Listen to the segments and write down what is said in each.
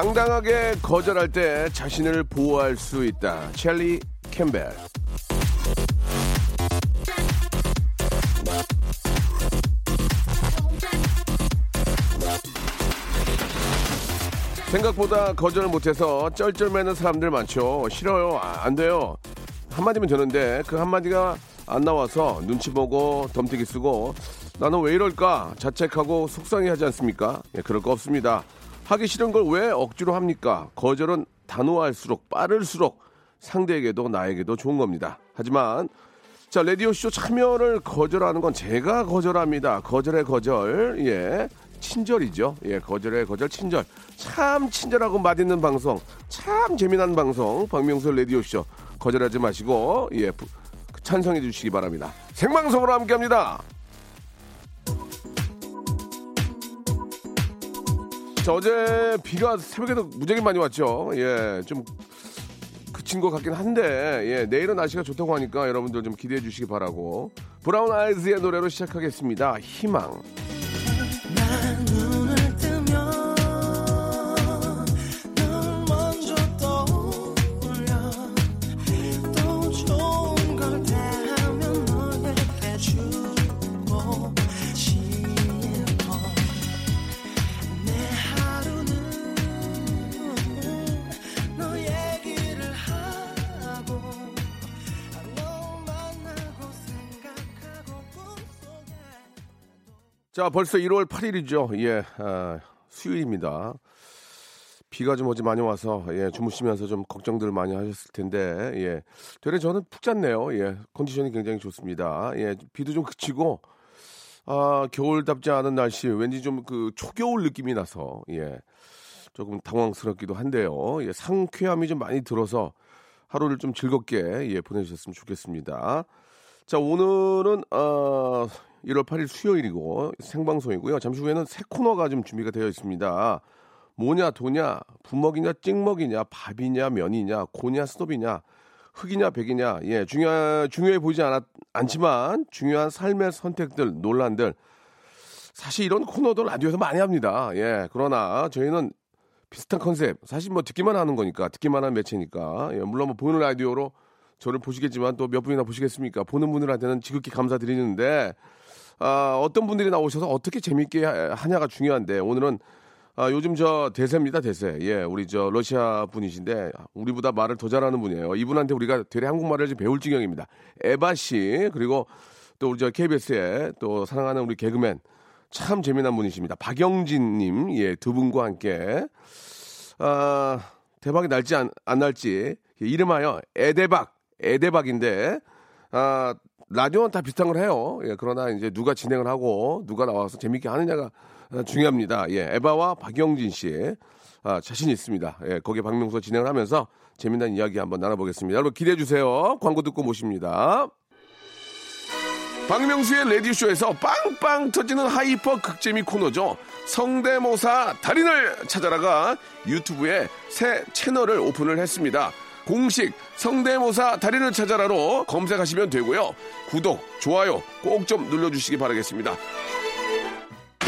당당하게 거절할 때 자신을 보호할 수 있다 첼리 캠벨 생각보다 거절을 못해서 쩔쩔매는 사람들 많죠. 싫어요. 아, 안 돼요. 한마디면 되는데 그 한마디가 안 나와서 눈치 보고 덤태기 쓰고 나는 왜 이럴까 자책하고 속상해 하지 않습니까? 예, 그럴 거 없습니다. 하기 싫은 걸 왜 억지로 합니까? 거절은 단호할수록 빠를수록 상대에게도 나에게도 좋은 겁니다. 하지만 자 라디오쇼 참여를 거절하는 건 제가 거절합니다. 거절의 거절 예 친절이죠. 예 거절의 거절 친절 참 친절하고 맛있는 방송 참 재미난 방송 박명수 라디오쇼 거절하지 마시고 예 부- 찬성해 주시기 바랍니다. 생방송으로 함께합니다. 자, 어제 비가 새벽에도 무지하게 많이 왔죠. 예, 좀 그친 것 같긴 한데, 예, 내일은 날씨가 좋다고 하니까 여러분들 좀 기대해 주시기 바라고. 브라운 아이즈의 노래로 시작하겠습니다. 희망. 자, 벌써 1월 8일이죠. 예, 아, 수요일입니다. 비가 좀 어제 많이 와서 예, 주무시면서 좀 걱정들 많이 하셨을 텐데 예, 되레 저는 푹 잤네요. 예, 컨디션이 굉장히 좋습니다. 예, 비도 좀 그치고 아, 겨울답지 않은 날씨 왠지 좀 그 초겨울 느낌이 나서 예, 조금 당황스럽기도 한데요. 예, 상쾌함이 좀 많이 들어서 하루를 좀 즐겁게 예, 보내주셨으면 좋겠습니다. 자, 오늘은 어, 1월 8일 수요일이고 생방송이고요. 잠시 후에는 새 코너가 좀 준비가 되어 있습니다. 뭐냐, 도냐, 부먹이냐, 찍먹이냐, 밥이냐, 면이냐, 고냐, 스톱이냐, 흑이냐, 백이냐, 예, 중요, 중요해 보이지 않았, 않지만 중요한 삶의 선택들, 논란들. 사실 이런 코너도 라디오에서 많이 합니다. 예, 그러나 저희는 비슷한 컨셉. 사실 뭐 듣기만 하는 거니까, 듣기만 한 매체니까. 예, 물론 뭐 보는 라디오로 저를 보시겠지만 또 몇 분이나 보시겠습니까? 보는 분들한테는 지극히 감사드리는데, 아, 어떤 분들이 나오셔서 어떻게 재밌게 하- 하냐가 중요한데, 오늘은 아, 요즘 저 대세입니다, 대세. 예, 우리 저 러시아 분이신데, 우리보다 말을 더 잘하는 분이에요. 이분한테 우리가 되레 한국말을 좀 배울 지경입니다. 에바 씨, 그리고 또 우리 저 KBS의 또 사랑하는 우리 개그맨, 참 재미난 분이십니다. 박영진 님, 예, 두 분과 함께, 아, 대박이 날지 안, 안 날지, 예, 이름하여 에대박, 에대박인데, 아, 라디오는 다 비슷한 걸 해요. 예, 그러나 이제 누가 진행을 하고 누가 나와서 재밌게 하느냐가 아, 중요합니다. 예, 에바와 박영진 씨, 아, 자신 있습니다. 예, 거기에 박명수 진행을 하면서 재미난 이야기 한번 나눠보겠습니다. 여러분 기대해 주세요. 광고 듣고 모십니다. 박명수의 라디오쇼에서 빵빵 터지는 hyper 극재미 코너죠. 성대모사 달인을 찾아라가 유튜브에 새 채널을 오픈을 했습니다. 공식 성대모사 달인을 찾아라로 검색하시면 되고요. 구독, 좋아요 꼭 좀 눌러주시기 바라겠습니다.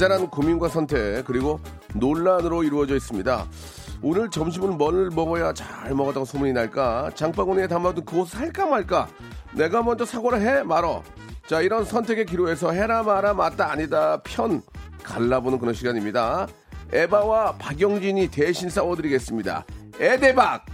자잘한 고민과 선택 그리고 논란으로 이루어져 있습니다. 오늘 점심을 뭘 먹어야 잘 먹었다고 소문이 날까? 장바구니에 담아둔 그옷을 살까 말까? 내가 먼저 사고를 해 말어. 자, 이런 선택의 기로에서 해라 마라 맞다 아니다 편 갈라보는 그런 시간입니다. 에바와 박영진이 대신 싸워드리겠습니다. 에데박!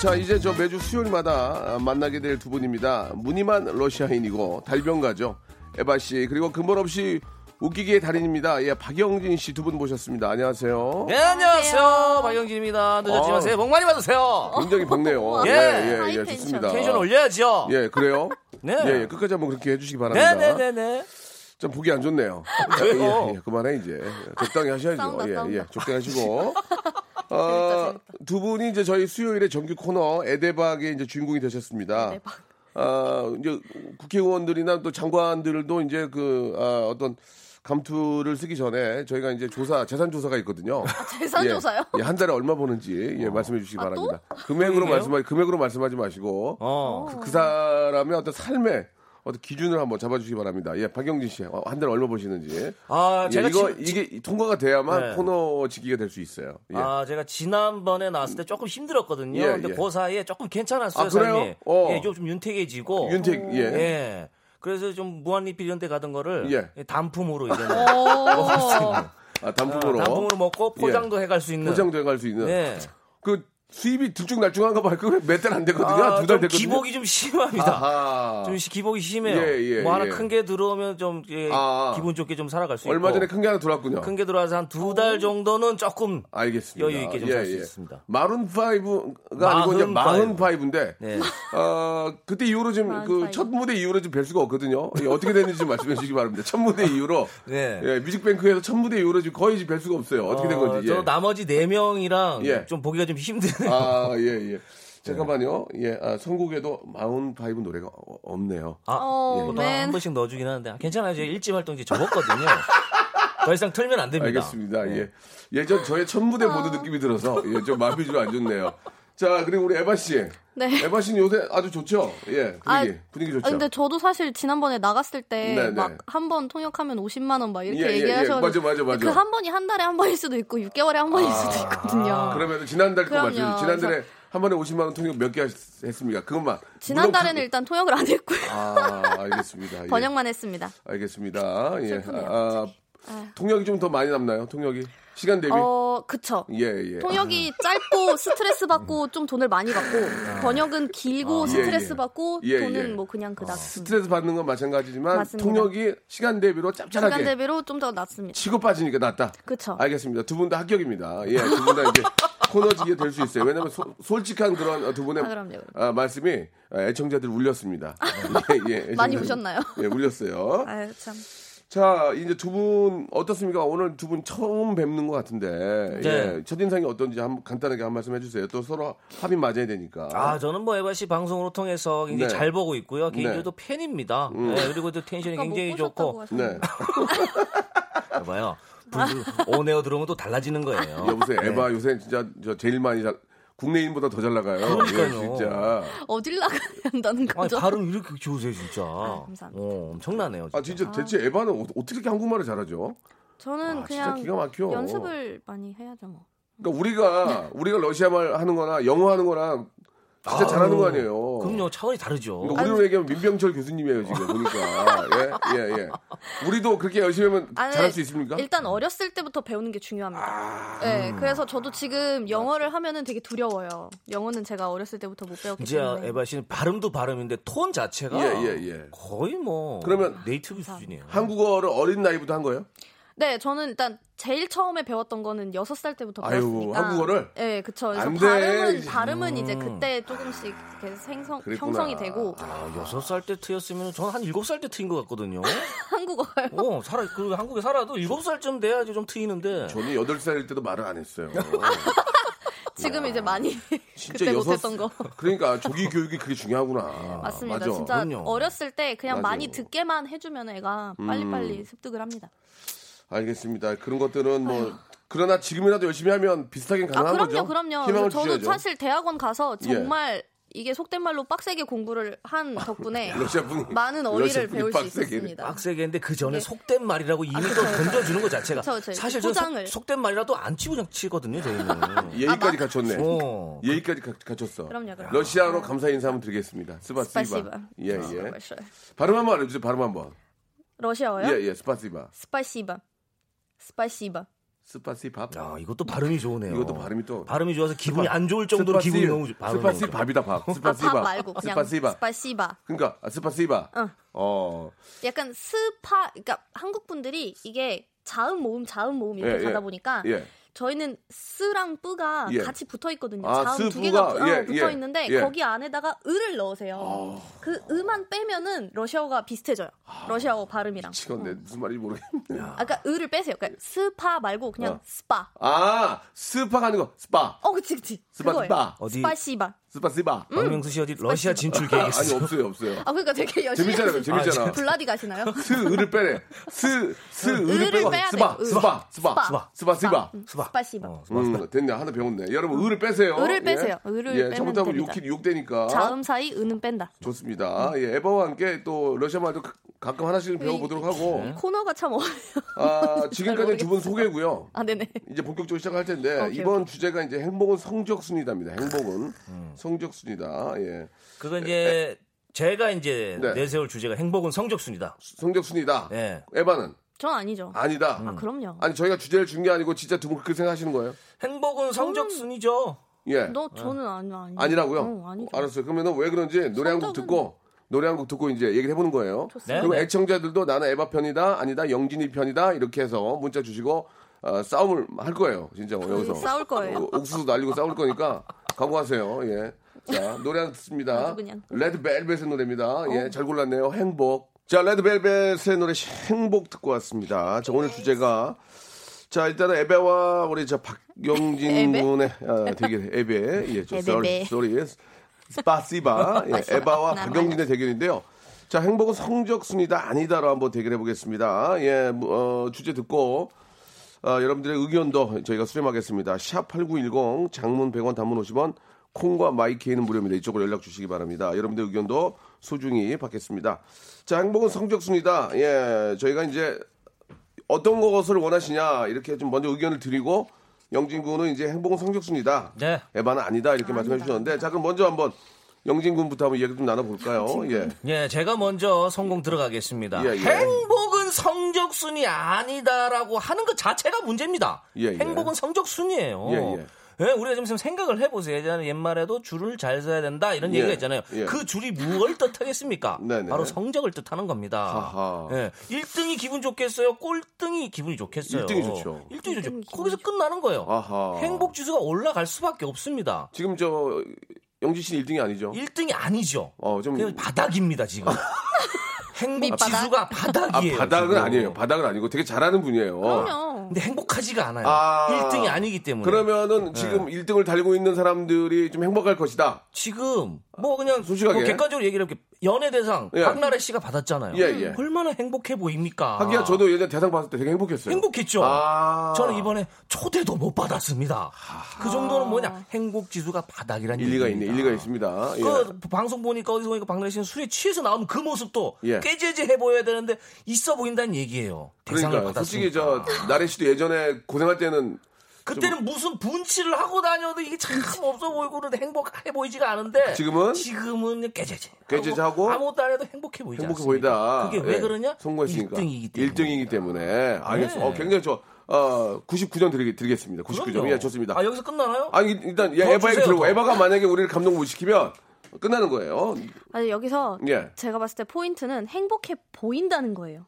자, 이제 저 매주 수요일마다 만나게 될 두 분입니다. 무늬만 러시아인이고 달병가죠. 에바 씨 그리고 근본 없이 웃기기의 달인입니다. 예, 박영진 씨 두 분 모셨습니다. 안녕하세요. 네, 안녕하세요. 박영진입니다. 늦었지만 어. 새해 복 많이 받으세요. 굉장히 밝네요. 예. 예, 예, 예. 좋습니다. 텐션 올려야죠. 예, 그래요? 네. 예, 예, 끝까지 한번 그렇게 해주시기 바랍니다. 네 네 네 네. 좀 보기 안 좋네요. 예, 예, 그만해 이제 적당히 하셔야죠. 싸운다, 예, 싸운다. 예, 적당히 하시고. 어, 두 분이 이제 저희 수요일에 정규 코너 에데박의 이제 주인공이 되셨습니다. 에데박. 아, 이제 국회의원들이나 또 장관들도 이제 그 아, 어떤 감투를 쓰기 전에 저희가 이제 조사 재산 조사가 있거든요. 재산 예, 조사요? 예, 한 달에 얼마 버는지 예, 말씀해 주시기 아, 또? 바랍니다. 금액으로 금액이에요? 말씀하 금액으로 말씀하지 마시고 어. 그, 그 사람의 어떤 삶의 어떤 기준을 한번 잡아주시기 바랍니다. 예, 박영진 씨, 어, 한 달에 얼마 버시는지. 아, 예, 제가 이거 지- 이게 통과가 돼야만 네. 코너 지기가 될 수 있어요. 예. 아, 제가 지난번에 나왔을 때 조금 힘들었거든요. 예, 근데 예. 그 사이에 조금 괜찮았어요, 아, 그래요? 어. 예, 좀 윤택해지고. 윤택, 예. 예. 그래서 좀 무한리필 이런 데 가던 거를 예. 단품으로 이제는 오. 아, 단품으로. 어, 단품으로 먹고 포장도 해갈 수 있는. 포장도 해갈 수 있는. 네. 그 수입이 들쭉날쭉한가 봐요. 그거 몇달안 되거든요. 아, 두달좀 됐거든요. 기복이 좀 심합니다. 아하. 좀 시- 기복이 심해요. 예, 예, 뭐 하나 예. 큰게 들어오면 좀 예, 아. 기분 좋게 좀 살아갈 수 있고. 얼마 전에 큰 게 하나 들어왔군요. 큰 게 들어와서 한 두 달 정도는 조금 알겠습니다. 여유 있게 좀 살 수 있습니다. Maroon 5가 아니고 이제 마흔 5인데 네. 어, 그때 이후로 좀 마흔 그. 첫 무대 이후로 좀 뵐 수가 없거든요. 이게 어떻게 됐는지 좀 말씀해 주시기 바랍니다. 첫 무대 이후로 네. 예, 뮤직뱅크에서 첫 무대 이후로 지금 거의 뵐 수가 없어요. 어떻게 된 건지. 저 예. 나머지 네 명이랑 예. 좀 보기가 좀 힘드네요. 아, 예, 예. 잠깐만요. 예, 아, 선곡에도 마흔 파이브 노래가 어- 없네요. 아, 어, 한 맨. 번씩 넣어주긴 하는데 괜찮아요. 제가 일집 활동 이제 접었거든요. 더 이상 틀면 안 됩니다. 알겠습니다. 네. 예. 예전 저의 첫 무대 아. 보드 느낌이 들어서 예, 좀 마음이 좀 안 좋네요. 자, 그리고 우리 에바 씨. 네. 에바 씨는 요새 아주 좋죠? 예, 분위기. 아, 분위기 좋죠? 아, 근데 저도 사실 지난번에 나갔을 네, 때 네. 막한 번 통역하면 50만 원 막 이렇게 예, 예, 예. 얘기하셔서 맞아, 맞아, 맞아. 그 한 번이 한 달에 한 번일 수도 있고 6개월에 한 번일 수도 있거든요. 그러면 지난달 거. 맞죠? 지난달에 한 번에 50만 원 통역 몇 개 했습니까? 그것만. 지난달에는 물론 일단 통역을 안 했고요. 그- 아, 알겠습니다. 예. 번역만 했습니다. 알겠습니다. 예. 슬프네요, 아, 통역이 좀 더 많이 남나요? 통역이? 시간 대비? 어, 그쵸. 예, 예. 통역이 짧고 스트레스 받고 좀 돈을 많이 받고 번역은 길고 스트레스 예, 예. 받고 예, 돈은 예. 뭐 그냥 그닥 스트레스 받는 건 마찬가지지만 맞습니다. 통역이 시간 대비로 짭짤하게 시간 대비로 좀 더 낫습니다. 치고 빠지니까 낫다. 그쵸. 알겠습니다. 두 분 다 합격입니다. 예, 두 분 다 이제 코너지게 될 수 있어요. 왜냐면 소- 솔직한 그런 두 분의 아, 그럼요, 그럼요. 아, 말씀이 애청자들 울렸습니다. 예, 예, 많이 애청자들- 우셨나요? 예, 울렸어요. 아유 참. 자, 이제 두 분 어떻습니까? 오늘 두 분 처음 뵙는 것 같은데 네. 예, 첫인상이 어떤지 한, 간단하게 한 말씀 해주세요. 또 서로 합이 맞아야 되니까. 아, 저는 뭐 에바 씨 방송으로 통해서 굉장히 네. 잘 보고 있고요. 개인적으로 팬입니다. 네, 그리고 또 텐션이 못 굉장히 보셨다고 좋고. 네. 봐요. 오네어 들어오면 또 달라지는 거예요. 여보세요. 네. 에바 요새 진짜 저 제일 많이 잘 국내인보다 더 잘 나가요. 그러니까요. 예, 진짜. 어딜 나가야 한다는 아니, 거죠? 발음 이렇게 좋으세요, 진짜. 아, 감사합니다. 어, 엄청나네요. 진짜. 아 진짜 대체 에바는 어- 어떻게 이렇게 한국말을 잘하죠? 저는 아, 그냥 기가 막혀. 연습을 많이 해야죠 뭐. 그러니까 우리가 우리가 러시아 말 하는 거나 영어 하는거나 진짜 잘하는 거 아니에요. 그럼요, 차원이 다르죠. 그러니까 우리로 얘기하면 민병철 교수님이에요 지금 보니까 예, 예, 예. 우리도 그렇게 열심히 하면 아니, 잘할 수 있습니까? 일단 어렸을 때부터 배우는 게 중요합니다. 아. 네, 그래서 저도 지금 영어를 하면은 되게 두려워요. 영어는 제가 어렸을 때부터 못 배웠기 이제 때문에. 에바 씨는 발음도 발음인데 톤 자체가 예, 예, 예. 거의 뭐 그러면 네이티브 수준이에요. 한국어를 어린 나이부터 한 거예요? 네, 저는 일단 제일 처음에 배웠던 거는 여섯 살 때부터 아유, 배웠으니까. 한국어를? 네, 그쵸. 그래서 안 돼. 발음은 발음은 이제 그때 조금씩 이렇게 생성 그랬구나. 형성이 되고 아, 여섯 살때 트였으면 저는 한 일곱 살때 트인 것 같거든요. 한국어가요. 어, 살아, 그 한국에 살아도 일곱 살쯤 돼야지 좀 트이는데. 저는 여덟 살일 때도 말을 안 했어요. 지금 이제 많이 진짜 그때 못했던 거. 그러니까 조기 교육이 그게 중요하구나. 맞습니다. 맞아. 진짜 그럼요. 어렸을 때 그냥 맞아. 음. 많이 듣게만 해주면 애가 빨리빨리 습득을 합니다. 알겠습니다. 그런 것들은 뭐 그러나 지금이라도 열심히 하면 비슷하게 아 가능한 그럼요, 거죠. 그럼요. 희망을 저도 주셔야죠. 사실 대학원 가서 정말 이게 속된 말로 빡세게 공부를 한 덕분에 러시아 분이 많은 어휘를 배울 수 빡세게 있었습니다. 빡세게 했는데 그 전에 네. 속된 말이라고 이미 또 던져주는 것 자체가 그쵸, 그쵸. 사실 저는 포장을. 속, 속된 말이라도 안 치고 그냥 치거든요 저희는. 예의까지 갖췄네. 어. 예의까지 가- 갖췄어. 그럼요, 그럼요. 러시아로 감사 인사 한번 드리겠습니다. Спасибо. Спасибо. 예, 예. 발음 한번 알려주세요. 발음 한번. 러시아어요? 예, 예. Спасибо. Спасибо. Спасибо. Спасибо. 야 이것도 발음이 좋으네요. 이것도 발음이 또 발음이 좋아서 기분이 안 좋을 정도로 기분이 너무 좋- 스파시 좋아. 밥이다 밥. 아, спасибо. 밥 말고 그냥 спасибо. Спасибо. 그러니까 아, спасибо. 어. 어. 약간 스파 그러니까 한국 분들이 이게 자음 모음 자음 모음 이렇게 예, 예. 가다 보니까 예. 저희는 스랑 뿌가 예. 같이 붙어 있거든요. 아, 자음 스, 두 개가 뿌가, 어, 예, 붙어 예, 있는데 예. 거기 안에다가 으를 넣으세요. 그 으만 빼면은 러시아어가 비슷해져요. 러시아어 발음이랑. 치겠네. 무슨 말인지 모르겠네. 아까 으를 빼세요. 그러니까 스파 말고 그냥 어. 스파. 아, 스파가 아니고 스파. 어, 그치 그치. 스파, 그거예요. 스파. 어디 спасибо. Спасибо. 박명수 씨 어디 러시아 진출 계획 아니 있어요? 없어요, 없어요. 아 그러니까 되게 열심히. 재밌잖아요, 재밌잖아. 아, 블라디 가시나요? 스 으를 빼래. 스, 스 으를 빼고 빼야 스파, 돼요. 스파, 스파, 스파. 스파, 스파. 음, 스파. Спасибо. 어, 음, 됐네. 하나 배웠네. 여러분, 으를 빼세요. 으를 빼세요. 으를 예, 빼면 잘못하면 됩니다. 욕, 욕되니까. 자음 사이 으는 뺀다. 좋습니다. 예, 에바와 함께 또 러시아 말도 가- 가끔 하나씩 배워보도록 하고. 코너가 참 어려워요. 아, 지금까지 두 분. 소개고요. 아, 네네. 이제 본격적으로 시작할 텐데 오케이, 이번 오케이. 주제가 이제 행복은 성적순이다입니다. 행복은 음. 성적순이다. 예, 그거 이제 제가 이제 네. 내세울 주제가 행복은 성적순이다. 성적순이다. 예. 에바는 전 아니죠. 아니다. 아, 그럼요. 아니 저희가 주제를 준 게 아니고 진짜 두 분 그렇게 생각하시는 거예요? 행복은 성적순이죠. 예, 너 저는 아니 아니. 아니라고요? 어, 아니죠. 알았어요. 그러면은 왜 그런지 노래 한곡 성적은- 듣고 노래 한 곡 듣고 이제 얘기를 해보는 거예요. 좋습니다. 그리고 네. 애청자들도 나는 에바 편이다, 아니다, 영진이 편이다 이렇게 해서 문자 주시고 어, 싸움을 할 거예요. 진짜 여기서 싸울 거예요. 어, 옥수수 날리고 싸울 거니까 각오하세요. 예. 자, 노래 하나 듣습니다. 레드벨벳의 노래입니다. 예, 잘 골랐네요. 행복. 자, 레드벨벳의 노래 행복 듣고 왔습니다. 자, 오늘 주제가 자, 일단은 에바와 우리 저 박영진 에베? 군의 아, 대결 에베. 예, 저 에베베. Sorry. Sorry. Спасибо. 예, 에바와 나 박영진의 대결인데요. 자, 행복은 성적 순이다 아니다로 한번 대결해 보겠습니다. 예, 뭐, 어, 주제 듣고 아, 여러분들의 의견도 저희가 수렴하겠습니다. 샵 8910 장문 100원 단문 50원 콩과 마이케이는 무료입니다. 이쪽으로 연락 주시기 바랍니다. 여러분들 의견도 소중히 받겠습니다. 자, 행복은 성적 순이다. 예, 저희가 이제 어떤 것을 원하시냐 이렇게 좀 먼저 의견을 드리고 영진 군은 이제 행복은 성적순이다. 네. 에바는 아니다 이렇게 말씀해 주셨는데 자 그럼 먼저 한번 영진 군부터 한번 얘기 좀 나눠볼까요? 예. 예, 제가 먼저 성공 들어가겠습니다. 예, 예. 행복은 성적순이 아니다라고 하는 것 자체가 문제입니다. 예, 예. 행복은 성적순이에요. 예, 예. 예, 우리가 좀 생각을 해보세요. 예전에 옛말에도 줄을 잘 서야 된다 이런 예, 얘기가 있잖아요. 예. 그 줄이 무엇을 뜻하겠습니까? 네네. 바로 성적을 뜻하는 겁니다. 하하. 예, 1등이 기분 좋겠어요? 꼴등이 기분이 좋겠어요? 1등이 좋죠. 1등이 좋죠. 거기서 끝나는 거예요. 아하. 행복 지수가 올라갈 수밖에 없습니다. 지금 저 영진 씨는 1등이 아니죠? 1등이 아니죠. 어, 좀 바닥입니다, 지금. 행복 밑바닥? 지수가 아, 바닥이에요. 바닥은 지금. 아니에요. 바닥은 아니고 되게 잘하는 분이에요. 그럼요. 근데 행복하지가 않아요. 아. 1등이 아니기 때문에. 그러면은 지금 1등을 달고 있는 사람들이 좀 행복할 것이다. 지금 뭐 그냥 솔직하게. 뭐 객관적으로 얘기를 해볼게 연예대상 예. 박나래 씨가 받았잖아요. 예, 예. 얼마나 행복해 보입니까? 하기야 저도 예전에 대상 받을 때 되게 행복했어요. 행복했죠. 아. 저는 이번에 초대도 못 받았습니다. 그 정도는 뭐냐 행복 지수가 바닥이란 일리가 있네. 얘기입니다. 일리가 있습니다. 예. 그 방송 보니까 어디서 보니까 박나래 씨는 술에 취해서 나오는 그 모습도 예. 깨재재해 보여야 되는데 있어 보인다는 얘기예요. 그러니까. 솔직히 저 나래 씨도 예전에 고생할 때는 그때는 무슨 분칠을 하고 다녀도 이게 참 없어 보이고 그런데 행복해 보이지가 않은데 지금은? 지금은 깨재재 깨재재하고 아무것도 안 해도 행복해 보이지 행복해 않습니까? 보이다. 그게 왜 예. 그러냐? 성공했으니까. 1등이기 때문에 1등이기 때문에. 알겠습니다. 네. 어, 굉장히 저 어, 99점 드리, 드리 겠습니다. 99점. 그럼요. 예, 좋습니다. 아 여기서 끝나나요? 아니 일단 예, 더 에바 얘기 주세요, 들고 더. 에바가 만약에 우리를 감동 못 시키면 끝나는 거예요. 아니 여기서 예. 제가 봤을 때 포인트는 행복해 보인다는 거예요.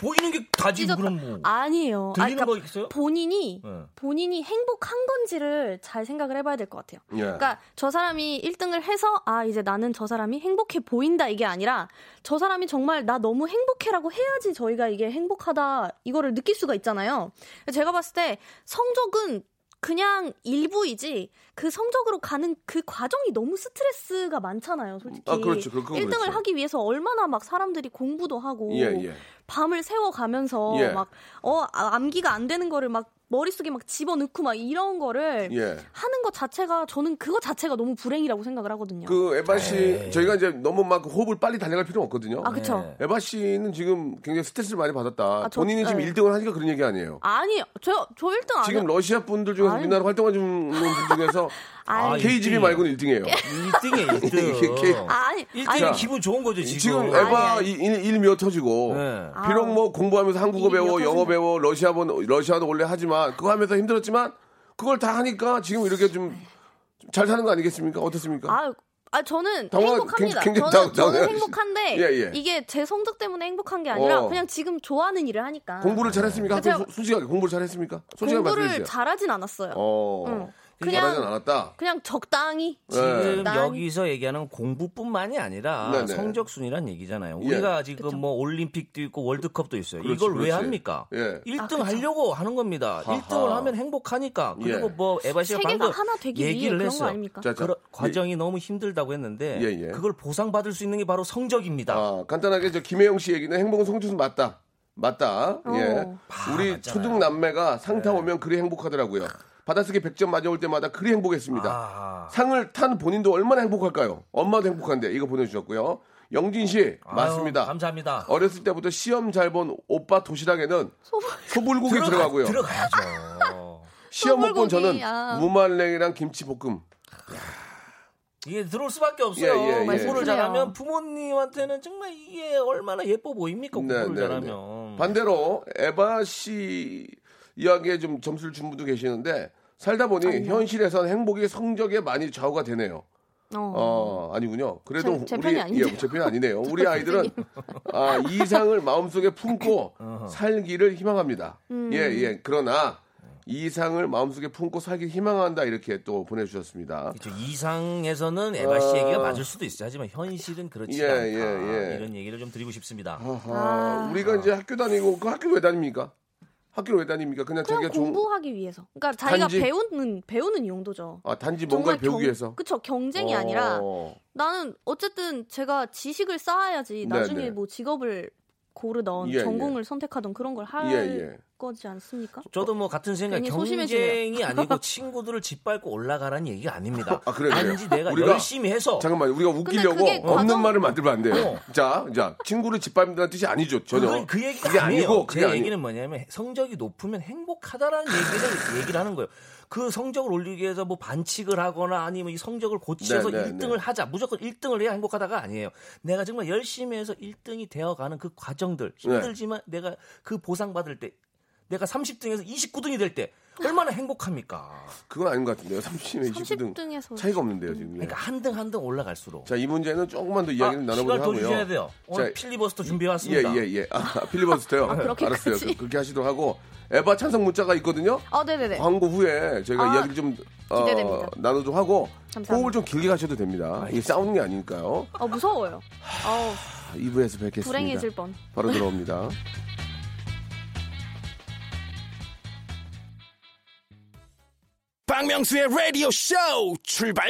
보이는 게 다지 찢었다. 그럼 뭐 아니에요. 들리는 아, 거 있어요? 본인이 네. 본인이 행복한 건지를 잘 생각을 해봐야 될 것 같아요. 예. 그러니까 저 사람이 1등을 해서 아 이제 나는 저 사람이 행복해 보인다 이게 아니라 저 사람이 정말 나 너무 행복해라고 해야지 저희가 이게 행복하다 이거를 느낄 수가 있잖아요. 제가 봤을 때 성적은 그냥 일부이지 그 성적으로 가는 그 과정이 너무 스트레스가 많잖아요, 솔직히. 아, 그렇죠. 그- 그건 1등을 그렇죠. 하기 위해서 얼마나 막 사람들이 공부도 하고 예, 예. 밤을 새워 가면서 예. 막 어 암기가 안 되는 거를 막 머릿속에 막 집어넣고 막 이런 거를 예. 하는 것 자체가 저는 그거 자체가 너무 불행이라고 생각을 하거든요. 그 에바 씨 에이. 저희가 이제 너무 막 호흡을 빨리 달려갈 필요는 없거든요. 아 그쵸. 네. 에바 씨는 지금 굉장히 스트레스를 많이 받았다. 아, 저- 본인이 지금 네. 1등을 하니까 그런 얘기 아니에요. 아니 저저 1등 아니요. 지금 러시아 분들 중에서 아니. 우리나라 활동하는 분 중에서 아니, KGB 일등이에요. 말고는 1등이에요. 1등이에요, 이게- 1등. 아니, 1등이 아니, 기분 좋은 거죠, 지금. 지금 에바. 일, 일미어 터지고 네. 비록 뭐 공부하면서 한국어 배워 영어. 배워 러시아어 러시아도 원래 하지만 그거 하면서 힘들었지만 그걸 다 하니까 지금 이렇게 좀 잘 사는 거 아니겠습니까? 어떻습니까? 아, 아 저는 당황- 행복합니다. 굉장히 저는, 당- 저는 당황- 행복한데 예, 예. 이게 제 성적 때문에 행복한 게 아니라 어. 그냥 지금 좋아하는 일을 하니까 공부를 잘했습니까? 그 제가- 소- 솔직하게 공부를 잘했습니까? 솔직하게 공부를 말씀해주세요. 잘하진 않았어요. 어, 응. 그냥 않았다. 그냥 적당히 지금 적당히. 여기서 얘기하는 공부뿐만이 아니라 네네. 성적 순이란 얘기잖아요. 예. 우리가 지금 그쵸. 뭐 올림픽도 있고 월드컵도 있어요. 그렇지, 이걸 왜 그렇지. 합니까? 예. 1등 아. 하려고 하는 겁니다. 하하. 1등을 하면 행복하니까. 그리고 예. 뭐 에바 씨가 방금 하나 되기 얘기를 했어요. 아닙니까? 자, 자, 그런 과정이 너무 힘들다고 했는데 예, 예. 그걸 보상받을 수 있는 게 바로 성적입니다. 아, 간단하게 저 김혜영 씨 얘기는 행복은 성주순 맞다. 맞다. 어. 예. 아, 우리. 초등 남매가 상 네. 타 오면 그리 행복하더라고요. 받아쓰기 100점 맞아올 때마다 그리 행복했습니다. 아. 상을 탄 본인도 얼마나 행복할까요? 엄마도 행복한데 이거 보내주셨고요. 영진 씨 맞습니다. 아유, 감사합니다. 어렸을 때부터 시험 잘 본 오빠 도시락에는 소불고기 들어가고요. 들어가야죠. 시험 못 본 저는 소불고기야. 무말랭이랑 김치볶음. 이게 들어올 수밖에 없어요. 예, 예, 예. 공부를. 잘하면 부모님한테는 정말 이게 얼마나 예뻐 보입니까? 네, 공부를 네, 잘하면. 반대로 에바 씨 이야기에 좀 점수를 준 분도 계시는데 살다 보니 현실에선 행복이 성적에 많이 좌우가 되네요. 어. 어, 아니군요. 그래도 제- 제 우리 편이. 예, 제 편이 아니네요. 우리 아이들은 아, 이상을 마음속에 품고 살기를 희망합니다. 음. 예, 예. 그러나 이상을 마음속에 품고 살기를 희망한다 이렇게 또 보내주셨습니다. 그렇죠. 이상에서는 에바 씨 어. 얘기가 맞을 수도 있어요. 하지만 현실은 그렇지 예, 않다. 예, 예. 이런 얘기를 좀 드리고 싶습니다. 아하, 아. 우리가 이제 학교 다니고 그 학교 왜 다닙니까? 학교를 왜 다닙니까? 그냥 그냥 자기가 공부하기 위해서. 그러니까 자기가 단지- 배우는 배우는 용도죠. 아, 단지 뭔가를 배우기 위해서. 그쵸 경쟁이 어. 아니라 나는 어쨌든 제가 지식을 쌓아야지 나중에 네네. 뭐 직업을 고르던 예, 전공을 선택하던 그런 걸할 예, 예. 거지 않습니까? 저도 뭐 같은 생각 경쟁이. 아니고 친구들을 짓밟고 올라가라는 얘기가 아닙니다. 아, 그래요? 단지 내가 우리가- 열심히 해서 잠깐만 우리가 웃기려고 없는 과정- 말을 만들면 안 돼요. 어. 자, 자 친구를 짓밟는다는 뜻이 아니죠 전혀. 그건 그 얘기가 그게 아니에요. 아니고 그게 제 아니. 얘기는 뭐냐면 성적이 높으면 행복하다라는 얘기를 얘기를 하는 거예요. 그 성적을 올리기 위해서 뭐 반칙을 하거나 아니면 이 성적을 고치해서 네, 네, 1등을 네. 하자. 무조건 1등을 해야 행복하다가 아니에요. 내가 정말 열심히 해서 1등이 되어가는 그 과정들 네. 힘들지만 내가 그 보상 받을 때 내가 30등에서 29등이 될 때 얼마나 행복합니까? 그건 아닌 것 같은데요. 30에 29등 30등에서 차이가 없는데요 지금. 예. 그러니까 한 등 한 등 올라갈수록 자, 이 문제는 조금만 더 이야기를 아, 나눠보도록 시간 더 하고요. 주셔야 돼요. 오늘 자, 필리버스터 준비해 왔습니다. 예, 예, 예. 아, 필리버스터요. 그렇게까지? 알았어요. 그- 그렇게 하시도록 하고 에바 찬성 문자가 있거든요. 어, 네네네. 광고 후에 저희가 아, 이야기를 좀 어. 나누도록 하고 감사합니다. 호흡을 좀 길게 가셔도 됩니다. 이게 싸우는 게 아니니까요. 어, 무서워요. 어우, 2부에서 뵙겠습니다. 불행해질 뻔. 바로 들어옵니다. 박명수의 라디오 쇼 출발!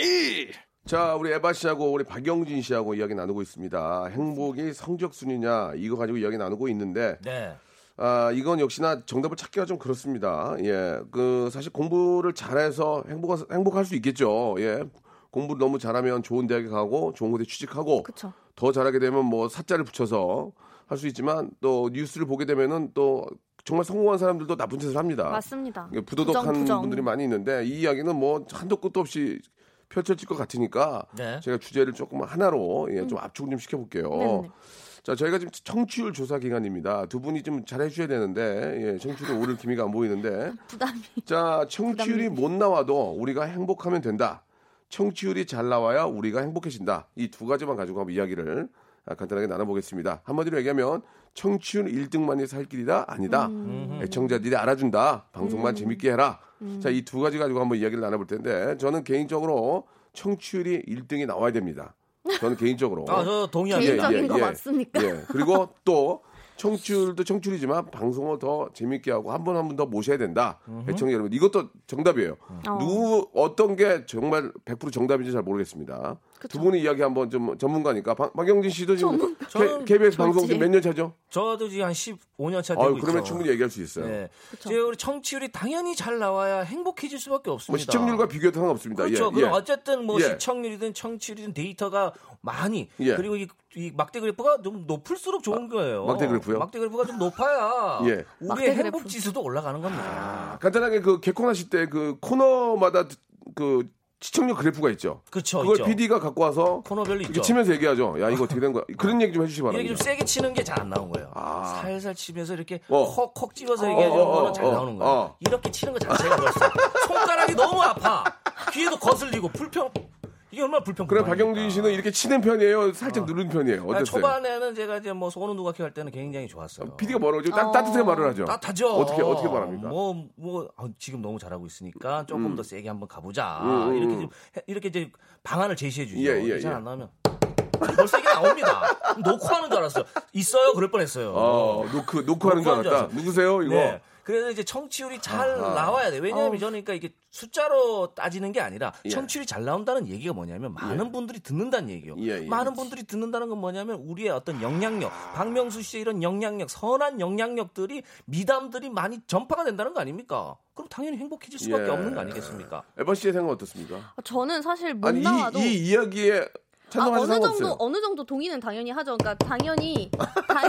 자, 우리 에바 씨하고 우리 박영진 씨하고 이야기 나누고 있습니다. 행복이 성적 순위냐 이거 가지고 이야기 나누고 있는데 네. 아, 이건 역시나 정답을 찾기가 좀 그렇습니다. 예. 그 사실 공부를 잘해서 행복 행복할 수 있겠죠. 예. 공부를 너무 잘하면 좋은 대학에 가고 좋은 곳에 취직하고 그쵸. 더 잘하게 되면 뭐 사자를 붙여서 할 수 있지만 또 뉴스를 보게 되면은 또 정말 성공한 사람들도 나쁜 짓을 합니다. 맞습니다. 부도덕한 부정, 부정. 분들이 많이 있는데 이 이야기는 뭐 한도 끝도 없이 펼쳐질 것 같으니까 네. 제가 주제를 조금 하나로 예, 좀 압축 좀 시켜볼게요. 음. 네네. 자, 저희가 지금 청취율 조사 기간입니다. 두 분이 좀 잘해주셔야 되는데 예, 청취율이 오를 기미가 안 보이는데 부담이. 자, 청취율이 못 나와도 우리가 행복하면 된다. 청취율이 잘 나와야 우리가 행복해진다. 이 두 가지만 가지고 한번 이야기를 아, 간단하게 나눠보겠습니다. 한마디로 얘기하면 청취율 1등만이 살 길이다? 아니다. 음. 애청자들이 알아준다. 방송만 재밌게 해라. 자, 이 두 가지 가지고 한번 이야기를 나눠볼 텐데 저는 개인적으로 청취율이 1등이 나와야 됩니다. 저는 개인적으로. 아, 저 동의합니다. 개인적인 거 맞습니까? 예. 그리고 또 청출도 청출이지만 방송을 더 재밌게 하고 한 번 한 번 더 모셔야 된다. 애청자 여러분 이것도 정답이에요. 어. 누구 어떤 게 정말 100% 정답인지 잘 모르겠습니다. 두 분이 이야기 한번 좀 전문가니까 박, 박영진 씨도 지금 K, KBS 방송 좋지. 몇년 차죠? 저도 지금 한 15년 차 되고 아유, 그러면 있죠. 충분히 얘기할 수 있어요. 네. 이제 우리 청취율이 당연히 잘 나와야 행복해질 수밖에 뭐 없습니다. 시청률과 비교도 상관없습니다. 그렇죠. 예, 그럼 예. 어쨌든 뭐 예. 시청률이든 청취율이든 데이터가 많이 예. 그리고 이, 이 막대 그래프가 좀 높을수록 좋은 거예요. 막대 그래프요? 막대 그래프가 좀 높아야 예. 우리의 그래프. 행복 지수도 올라가는 겁니다. 간단하게 그 개콘 하실 때 그 코너마다 그 시청률 그래프가 있죠. 그렇죠. 그걸 있죠. PD가 갖고 와서 코너별로 이렇게 있죠. 치면서 얘기하죠. 야 이거 어떻게 된 거야? 그런 얘기 좀 이렇게 바랍니다. 좀 세게 치는 게 잘 안 나온 거예요. 아. 살살 치면서 이렇게 어. 콕콕 집어서 어, 얘기하는 어, 어, 거는 잘 어, 나오는 거예요. 어. 이렇게 치는 거 자체가 벌써 손가락이 너무 아파. 귀에도 거슬리고 불평. 이게 얼마나 불평. 그래 박영진 씨는 이렇게 치는 편이에요. 살짝 누르는 편이에요. 아니, 어땠어요? 초반에는 제가 이제 뭐 소는 누가 할 때는 굉장히 좋았어요. PD가 뭐라고 죠 따, 따뜻하게 말을 하죠. 따뜻하죠. 어떻게 어떻게 말합니까? 뭐, 뭐, 아, 지금 너무 잘하고 있으니까 조금 더 세게 한번 가보자. 음, 음, 이렇게, 음. 좀 해- 이렇게 이제 방안을 제시해 주죠. 예, 예, 잘 예. 안 나오면. 벌써 이게 나옵니다. 노크 하는 줄 알았어요. 있어요? 그럴 뻔했어요. 어, 노크 노크 하는 줄줄 알았다. 알았어요. 누구세요? 이거. 네. 그래서 이제 청취율이 잘 아하. 나와야 돼. 왜냐하면 저는 그러니까 이게 숫자로 따지는 게 아니라 예. 청취율이 잘 나온다는 얘기가 뭐냐면 많은 분들이 듣는다는 얘기예요. 예, 예. 많은 분들이 듣는다는 건 뭐냐면 우리의 어떤 영향력, 박명수 씨의 이런 영향력, 선한 영향력들이 미담들이 많이 전파가 된다는 거 아닙니까? 그럼 당연히 행복해질 수밖에 예. 없는 거 아니겠습니까? 에바 씨의 생각 어떻습니까? 저는 사실 못 아니 나와도 이, 이 이야기에 아, 어느 정도 없어요. 어느 정도 동의는 당연히 하죠. 그러니까 당연히 당,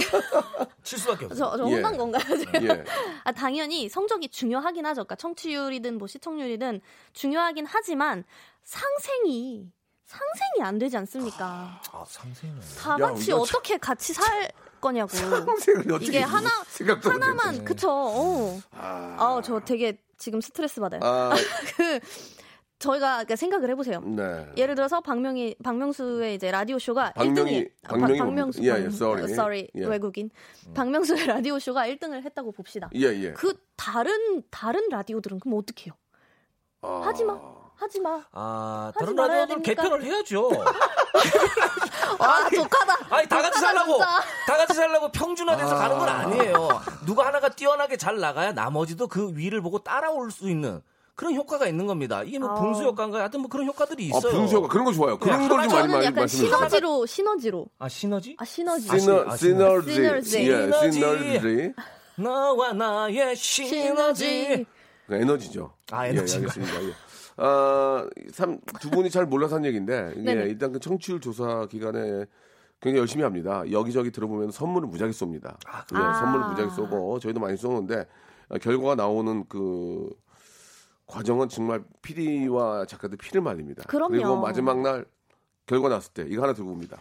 칠 수밖에 없어요. 저, 저 예. 혼난 건가요? 지금? 예. 아, 당연히 성적이 중요하긴 하죠. 그러니까 청취율이든 뭐 시청률이든 중요하긴 하지만 상생이 상생이 안 되지 않습니까? 아, 상세는. 다 야, 같이 이거 어떻게 같이 살 거냐고. 생을 어떻게 이게 하나 하나만. 그쵸. 어. 아, 아, 저 되게 지금 스트레스 받아요. 아, 그 저희가 그러니까 생각을 해보세요. 네. 예를 들어서 박명희 박명수의 이제 라디오 쇼가 박명희, 1등이 박명희 박명수 예, 예, 박- sorry. sorry, 예. 외국인 박명수의 라디오 쇼가 1등을 했다고 봅시다. 예, 예. 그 다른 다른 라디오들은 그럼 어떡해요? 아. 하지 마. 하지 마. 아, 하지 다른 말아야 라디오들 됩니까? 개편을 해야죠. 아, 독하다. 아니 다 같이 살라고 진짜. 다 같이 살라고 평준화돼서 가는 건 아니에요. 누가 하나가 뛰어나게 잘 나가야 나머지도 그 위를 보고 따라올 수 있는 그런 효과가 있는 겁니다. 이게 뭐 아. 분수 효과인가 하여튼 뭐 그런 효과들이 아, 있어요. 분수가 그런 거 좋아요. 그런 야, 걸좀 많이 저는 많이 약간 말씀해 주세요. 시너지로 시너지로. 아 시너지? 아 시너지. 시너 아, 시너지. 시너지. 예, 시너지. 시너지. 너와 나의 시너지. 그 에너지죠. 아, 예, 에너지인가요? 알겠습니다. 예. 아, 참, 두 분이 잘 몰라서 한 얘기인데, 이게 네네. 일단 그 청취율 조사 기간에 굉장히 열심히 합니다. 여기저기 들어보면 선물을 무지하게 쏩니다. 예, 아. 선물을 무지하게 쏘고, 저희도 많이 쏘는데, 아, 결과가 나오는 그 과정은 정말 PD와 작가들 피를 말립니다. 그럼요. 리고 마지막 날 결과 났을 때, 이거 하나 들고 옵니다.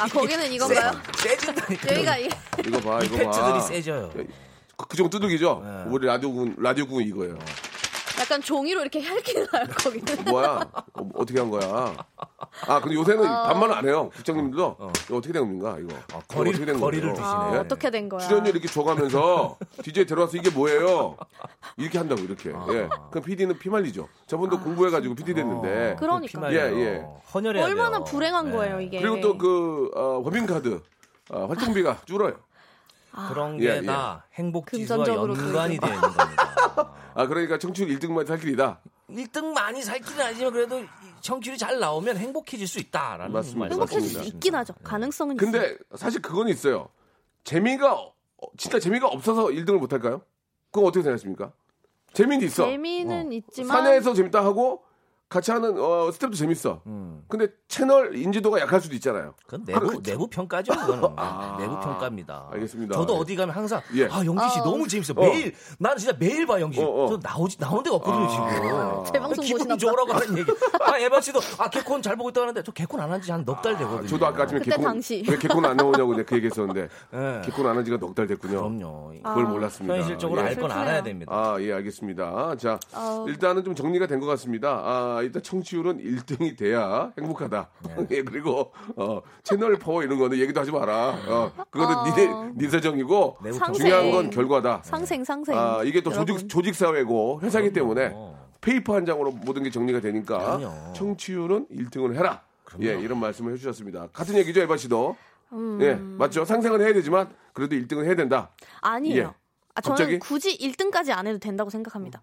아 거기는 이건가요? 세진다니까. 여기가 이 이거 봐, 이거 봐. 팬츠들이 세져요. 그, 그 정도 두들기죠? 네. 우리 라디오군, 라디오군 이거예요. 약간 종이로 이렇게 얇게 나요 거기는. 뭐야? 어, 떻게한 거야? 아, 근데 요새는 어. 반말 안 해요. 국장님들도 이거 어떻게 된 겁니까? 이거 어, 이거 거리를- 어떻게 된 거리를 거예요? 두시네. 아, 네. 어떻게 된 거야? 출연료 이렇게 줘가면서 DJ 들어와서 이게 뭐예요? 이렇게 한다고 이렇게. 아. 예. 그럼 PD는 피 말리죠. 저분도 공부해가지고 PD 됐는데. 그러니까. 예, 예. 헌혈해야 얼마나 돼요. 불행한 네. 거예요 이게. 그리고 또그 어, 법인카드 어, 활동비가 줄어요. 그런 예, 게다 행복 지수와 금전적으로 연관이 또 되어 있는 겁니다. 아 그러니까 청취율 1등만 살 길이다. 1등 많이 살 길은 아니지만 그래도 이 청취율이 잘 나오면 행복해질 수 있다라는 맞습니다. 말씀. 행복해질 수. 있긴 하죠. 가능성은 있어요. 근데 사실 그건 있어요. 재미가 어, 진짜 재미가 없어서 1등을 못 할까요? 그건 어떻게 생각하십니까? 재미는 있어. 재미는 있지만 사내에서 재밌다 하고 같이 하는 어, 스텝도 재밌어. 음. 근데 채널 인지도가 약할 수도 있잖아요. 그건 내부 내부 평가죠. 그거는 아, 내부 평가입니다. 알겠습니다. 저도 예. 어디 가면 항상 예. 아 영기 씨 어. 너무 재밌어. 어. 매일 나는 진짜 매일 봐 영기 씨. 어, 어. 저 나오지 나온 데가 없거든요 지금. 제 방송 기분 좋으라고 하는 얘기. 아 에바 씨도 아 개콘 잘 보고 있다 하는데 저 개콘 안 한 지 한 넉 달 되거든요. 저도 아까 아침에 개콘 당신. 왜 개콘 안 나오냐고 내가 그 얘기했었는데 예. 개콘 안 한 지가 넉 달 됐군요. 그럼요. 그걸 아, 몰랐습니다. 현실적으로 예. 알건 슬프네요. 알아야 됩니다. 아, 예, 알겠습니다. 자, 아우. 일단은 좀 정리가 된 것 같습니다. 아, 일단 청취율은 1등이 돼야 행복하다. 예, 그리고, 어, 채널 파워 이런 거는 얘기도 하지 마라. 어, 그거는 어. 니네, 니 사정이고. 중요한 건 결과다. 상생 상생. 아, 이게 또 여러분. 조직, 조직 사회고 회사기 때문에 그럼요. paper 한 장으로 모든 게 정리가 되니까 그럼요. 청취율은 1등을 해라. 예, 이런 말씀을 해주셨습니다. 같은 얘기죠, 에바 씨도. 예, 맞죠? 상생은 해야 되지만 그래도 1등은 해야 된다. 아니에요. 예. 아, 저는 갑자기? 굳이 1등까지 안 해도 된다고 생각합니다.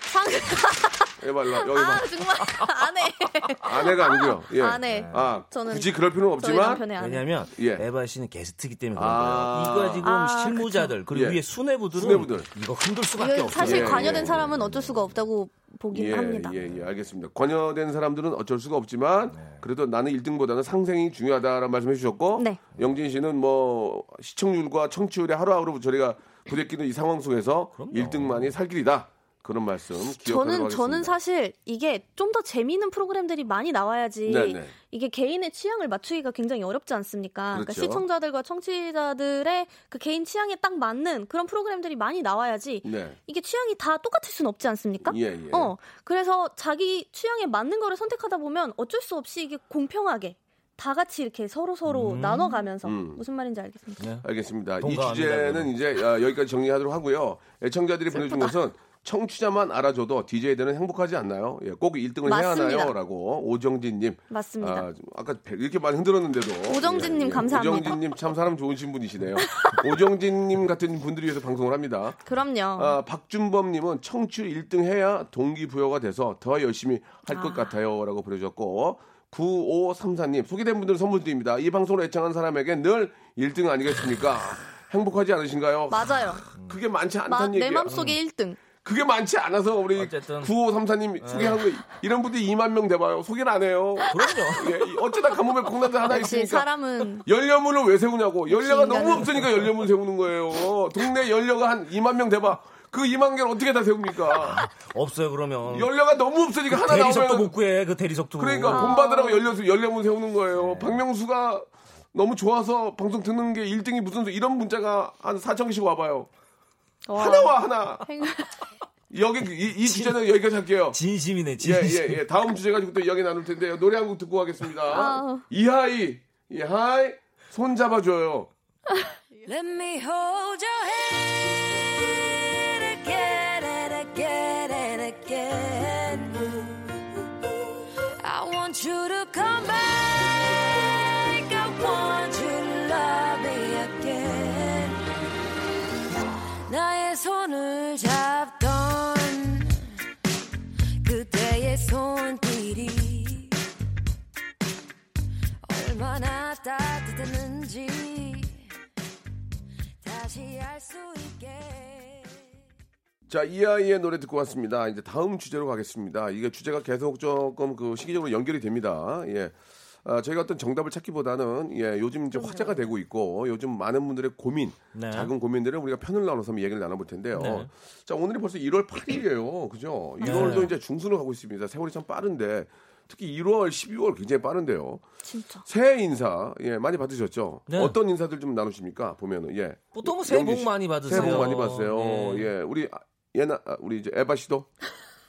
상... 해발라 여기 아 봐. 정말 안 해. 아내가 아니고요. 예. 안 해. 아, 저는 굳이 그럴 필요는 없지만 아내. 왜냐면 예. 에바 씨는 게스트기 때문에 그런 아. 거예요. 이거 지금 아, 실무자들 그리고 예. 위에 수뇌부들은 수뇌부들. 이거 흔들 수밖에 없어요. 사실 예, 관여된 예. 사람은 어쩔 수가 없다고 보긴 예, 합니다. 예, 예, 알겠습니다. 관여된 사람들은 어쩔 수가 없지만 그래도 나는 1등보다는 상생이 중요하다라는 말씀해 주셨고 네. 영진 씨는 뭐 시청률과 청취율의 하루하루 저희가 부대끼는 이 상황 속에서 1등만이 살 길이다. 그런 말씀 저는. 저는 사실 이게 좀 더 재미있는 프로그램들이 많이 나와야지 네네. 이게 개인의 취향을 맞추기가 굉장히 어렵지 않습니까? 그러니까 그렇죠. 시청자들과 청취자들의 그 개인 취향에 딱 맞는 그런 프로그램들이 많이 나와야지 네. 이게 취향이 다 똑같을 수는 없지 않습니까? 예, 예. 어 그래서 자기 취향에 맞는 거를 선택하다 보면 어쩔 수 없이 이게 공평하게 다 같이 이렇게 서로 서로 나눠가면서 음. 무슨 말인지 알겠습니다. 네. 알겠습니다. 이 동감합니다, 주제는 저는. 이제 아, 여기까지 정리하도록 하고요. 애청자들이 보내준 것은 청취자만 알아줘도 DJ들은 행복하지 않나요? 예, 꼭 1등을 해야 맞습니다. 하나요? 라고 오정진님. 맞습니다. 아, 배- 이렇게 많이 흔들었는데도. 오정진님 감사합니다. 오정진님 참 사람 좋으신 분이시네요. 오정진님 같은 분들이 위해서 방송을 합니다. 그럼요. 아, 박준범님은 청취 1등 해야 동기부여가 돼서 더 열심히 할것 아. 같아요. 라고 보내주셨고, 9534님, 소개된 분들 선물 드립니다. 이 방송을 애청한 사람에게 늘 1등 아니겠습니까? 행복하지 않으신가요? 맞아요. 그게 많지 마- 않다는 내 얘기야. 맘속에 1등. 그게 많지 않아서 우리 어쨌든. 9534님 소개한 거 이런 분들이 2만 명 돼봐요. 소개를 안 해요. 그럼요. 예, 이 어쩌다 가뭄에 콩나물 하나 있으니까 사람은 연료문을 왜 세우냐고. 연료가 인간은. 너무 없으니까 연료문 세우는 거예요. 동네 연료가 한 2만 명 돼봐. 그 2만 개를 어떻게 다 세웁니까? 없어요 그러면. 연료가 너무 없으니까 하나 대리석도 나오면 못 구해 그 대리석도. 그러니까 본받으라고 연료 연료문 세우는 거예요. 박명수가 너무 좋아서 방송 듣는 게 1등이 무슨 소 이런 문자가 한 4천 개씩 와봐요. 와. 하나 와 하나. 행- 여기 이, 이 주제는 여기까지 할게요. 진심이네 예, 진심. 예, 예. 다음 주제 가지고 또 이야기 나눌 텐데요. 노래 한 곡 듣고 가겠습니다. 아우. 이하이, 이하이, 손 잡아줘요. Let me hold your hand 자, 이하이의 노래 듣고 왔습니다. 이제 다음 주제로 가겠습니다. 이게 주제가 계속 조금 그 시기적으로 연결이 됩니다. 예. 아, 저희가 어떤 정답을 찾기보다는 예, 요즘 이제 화제가 되고 있고 요즘 많은 분들의 고민, 네. 작은 고민들을 우리가 편을 나눠서 한번 얘기를 나눠볼 텐데요. 네. 자, 오늘이 벌써 1월 8일이에요. 그죠? 1월도 네. 이제 중순을 가고 있습니다. 세월이 참 빠른데 특히 1월, 12월 굉장히 빠른데요. 진짜. 새해 인사 예 많이 받으셨죠? 네. 어떤 인사들 좀 나누십니까? 보면은 예. 보통은 새해 복 씨, 많이 받으세요. 새해 복 많이 받으세요. 예. 예, 우리 아, 예나 아, 우리 이제 에바 씨도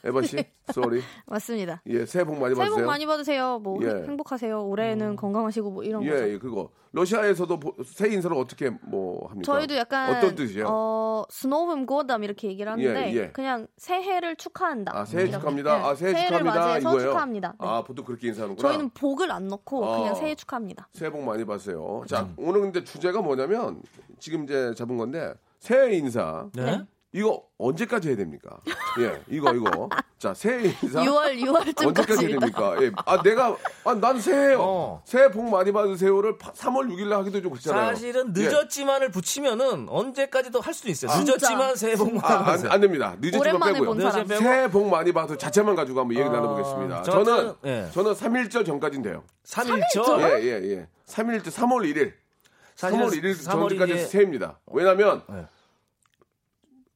에바 씨, sorry. 맞습니다. 예, 새해 복 많이 새해 받으세요. 복 많이 받으세요. 뭐 예. 행복하세요. 올해는 건강하시고 뭐 이런 예, 거죠. 예, 그거 러시아에서도 보- 새해 인사를 어떻게 뭐 합니까? 저희도 약간 어떤 뜻이에요? 어, с Новым годом 이렇게 얘기를 하는데 예, 예. 그냥 새해를 축하한다. 아, 새해. 축하합니다. 네. 아, 새해 새해를 축하합니다. 맞이해서 이거예요. 축하합니다. 네. 아, 보통 그렇게 인사하는구나. 저희는 복을 안 넣고 어. 그냥 새해 축하합니다. 새해 복 많이 받으세요. 자, 오늘 근데 주제가 뭐냐면 지금 이제 잡은 건데 새해 인사. 네. 이거 언제까지 해야 됩니까? 예, 이거 이거. 자, 새해 인사 6월 언제까지 해야 6월쯤까지 됩니까? 예. 아, 내가 아, 난 새해요. 어. 새해 복 많이 받으세요를 3월 6일 날 하기도 좀 그렇잖아요. 사실은 예. 늦었지만을 붙이면은 언제까지도 할 수도 있어요. 아, 늦었지만 새해 복 많이 아, 안, 받으세요. 안 됩니다. 늦었지만 빼고요. 새해 복 많이 받아 자체만 가지고 한번 얘기 어, 나눠보겠습니다. 저 저는 예. 저는 3일절 전까지는 돼요. 3일절? 예, 예, 예. 3일절 3월 1일. 3월 1일 3월 전까지 1일 새해입니다. 왜냐면 네.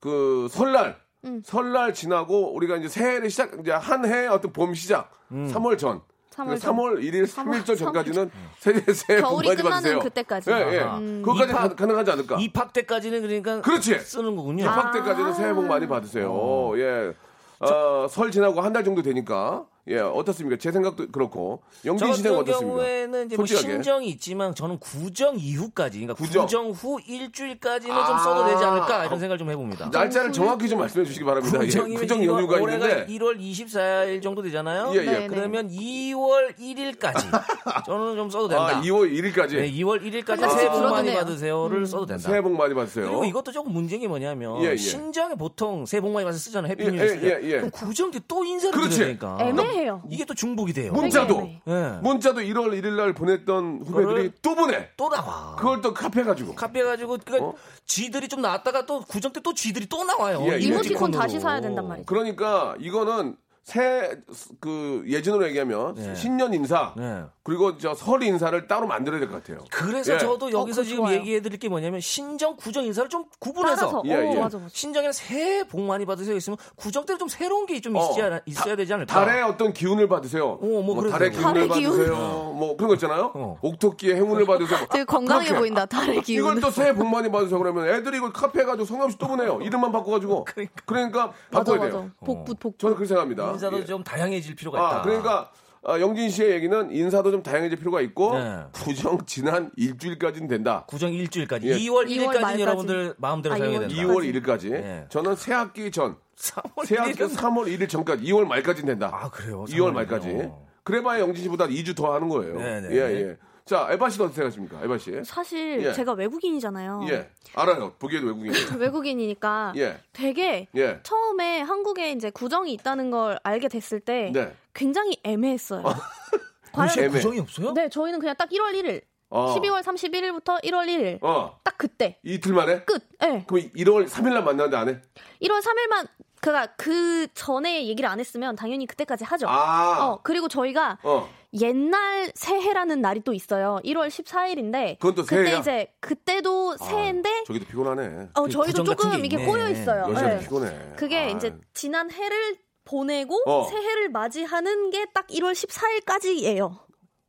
그 설날 음. 설날 지나고 우리가 이제 새해를 시작 이제 한해 어떤 봄 시작 음. 3월 전. 3월 3월 1일 3일절 전까지는 새해 새해 복 겨울이 많이 끝나는 받으세요. 그때까지. 예, 예. 아하. 그것까지 입학- 가, 가능하지 않을까? 입학 때까지는 그러니까 그렇지. 쓰는 거군요. 입학 때까지는 새해 복 많이 받으세요. 예. 어, 설 지나고 한 달 정도 되니까 예, 어떻습니까? 제 생각도 그렇고. 저 영진 씨 생각 같은 어떻습니까? 경우에는 이제 뭐 솔직하게. 신정이 있지만 저는 구정 이후까지, 그러니까 구정. 구정, 후 일주일까지는 좀 아. 써도 되지 않을까 이런 생각을 좀 해봅니다. 날짜를 정확히 좀 말씀해 주시기 바랍니다. 예, 구정이면 구정 연휴가 올해가 있는데. 1월 24일 정도 되잖아요. 예, 예. 네, 네. 그러면 2월 1일까지 저는 좀 써도 된다. 아, 2월 1일까지. 네, 2월 1일까지 한 새해 복 많이. 받으세요를 써도 된다. 새해 복 많이 받으세요. 그리고 이것도 조금 문제인 게 뭐냐면 예, 예. 신정에 보통 새해 복 많이 받으세요 쓰잖아요. Happy 예, New Year 예, 쓸 때. 예, 예. 그럼 구정 때 또 인사를 그렇지. 드려야 되니까. 애매해요. 이게 또 중복이 돼요. 문자도 애매해. 예. 문자도 1월 1일 날 보냈던 후배들이 또 보내. 또 나와. 그걸 또 카페 가지고. 카페 가지고 그러니까 어? 쥐들이 좀 나왔다가 또 구정 때또 쥐들이 또 나와요. 예, 예. 이모티콘. 다시 사야 된단 말이죠. 그러니까 이거는 새그 예전으로 얘기하면 네. 신년 인사 네. 그리고 저 설 인사를 따로 만들어야 될 것 같아요. 그래서 예. 저도 여기서 그거 지금. 얘기해 드릴 게 뭐냐면 신정 구정 인사를 좀 구분해서. 예, 어, 예. 신정에는 새해 복 많이 받으세요 있으면 구정 때는 좀 새로운 게좀 어, 있어야, 있어야 되지 않을까? 달의 어떤 기운을 받으세요. 어, 뭐 그래도 달의. 기운을 달의 기운. 받으세요. 뭐 그런 거 있잖아요. 어. 옥토끼의 행운을 받으세요. 되게 건강해 그렇게. 보인다. 달의 기운. 이걸 또 새해 복 많이 받으세요. 그러면 애들이 이걸 카페 가지고 성함없이 또 보내요. 이름만 바꿔 가지고. 그러니까 맞아 바꿔야 맞아. 돼요. 복부 복부. 저는 그렇게 생각합니다. 인사도 예. 좀 다양해질 필요가 있다. 아, 그러니까 아, 영진 씨의 얘기는 인사도 좀 다양해질 필요가 있고 네. 구정 지난 일주일까지는 된다. 구정 일주일까지 예. 2월 2월 1일까지 말까지. 여러분들 마음대로 아, 사용해야 2월 된다. 2월 1일까지. 네. 저는 새 학기 전, 3월 새 학기 1일은 3월 1일 전까지, 2월 말까지는 된다. 아 그래요? 2월 3월 말까지. 그래봐야 영진 씨보다 2주 더 하는 거예요. 네네. 예, 예. 자, 에바 씨는 어떻게 생각하십니까? 에바 씨. 사실 예. 제가 외국인이잖아요. 예. 알아요. 보기에도 외국인. 외국인이니까 예. 되게 예. 처음에 한국에 이제 구정이 있다는 걸 알게 됐을 때 네. 굉장히 애매했어요. 과연 혹시 애매. 구정이 없어요? 네, 저희는 그냥 딱 1월 1일, 어. 12월 31일부터 1월 1일 어. 딱 그때 이틀 만에? 끝. 네. 그럼 1월 3일 날 만나는데 안 해? 1월 3일만 그가 그 전에 얘기를 안 했으면 당연히 그때까지 하죠. 아. 어, 그리고 저희가 어. 옛날 새해라는 날이 또 있어요. 1월 14일인데 그건 또 그때 새해야? 이제 그때도 새해인데 아, 저기도 피곤하네. 어, 저희도 구정 같은 조금 게 이게. 꼬여 있어요. 네. 피곤해. 그게 아. 이제 지난 해를 보내고 어. 새해를 맞이하는 게 딱 1월 14일까지예요.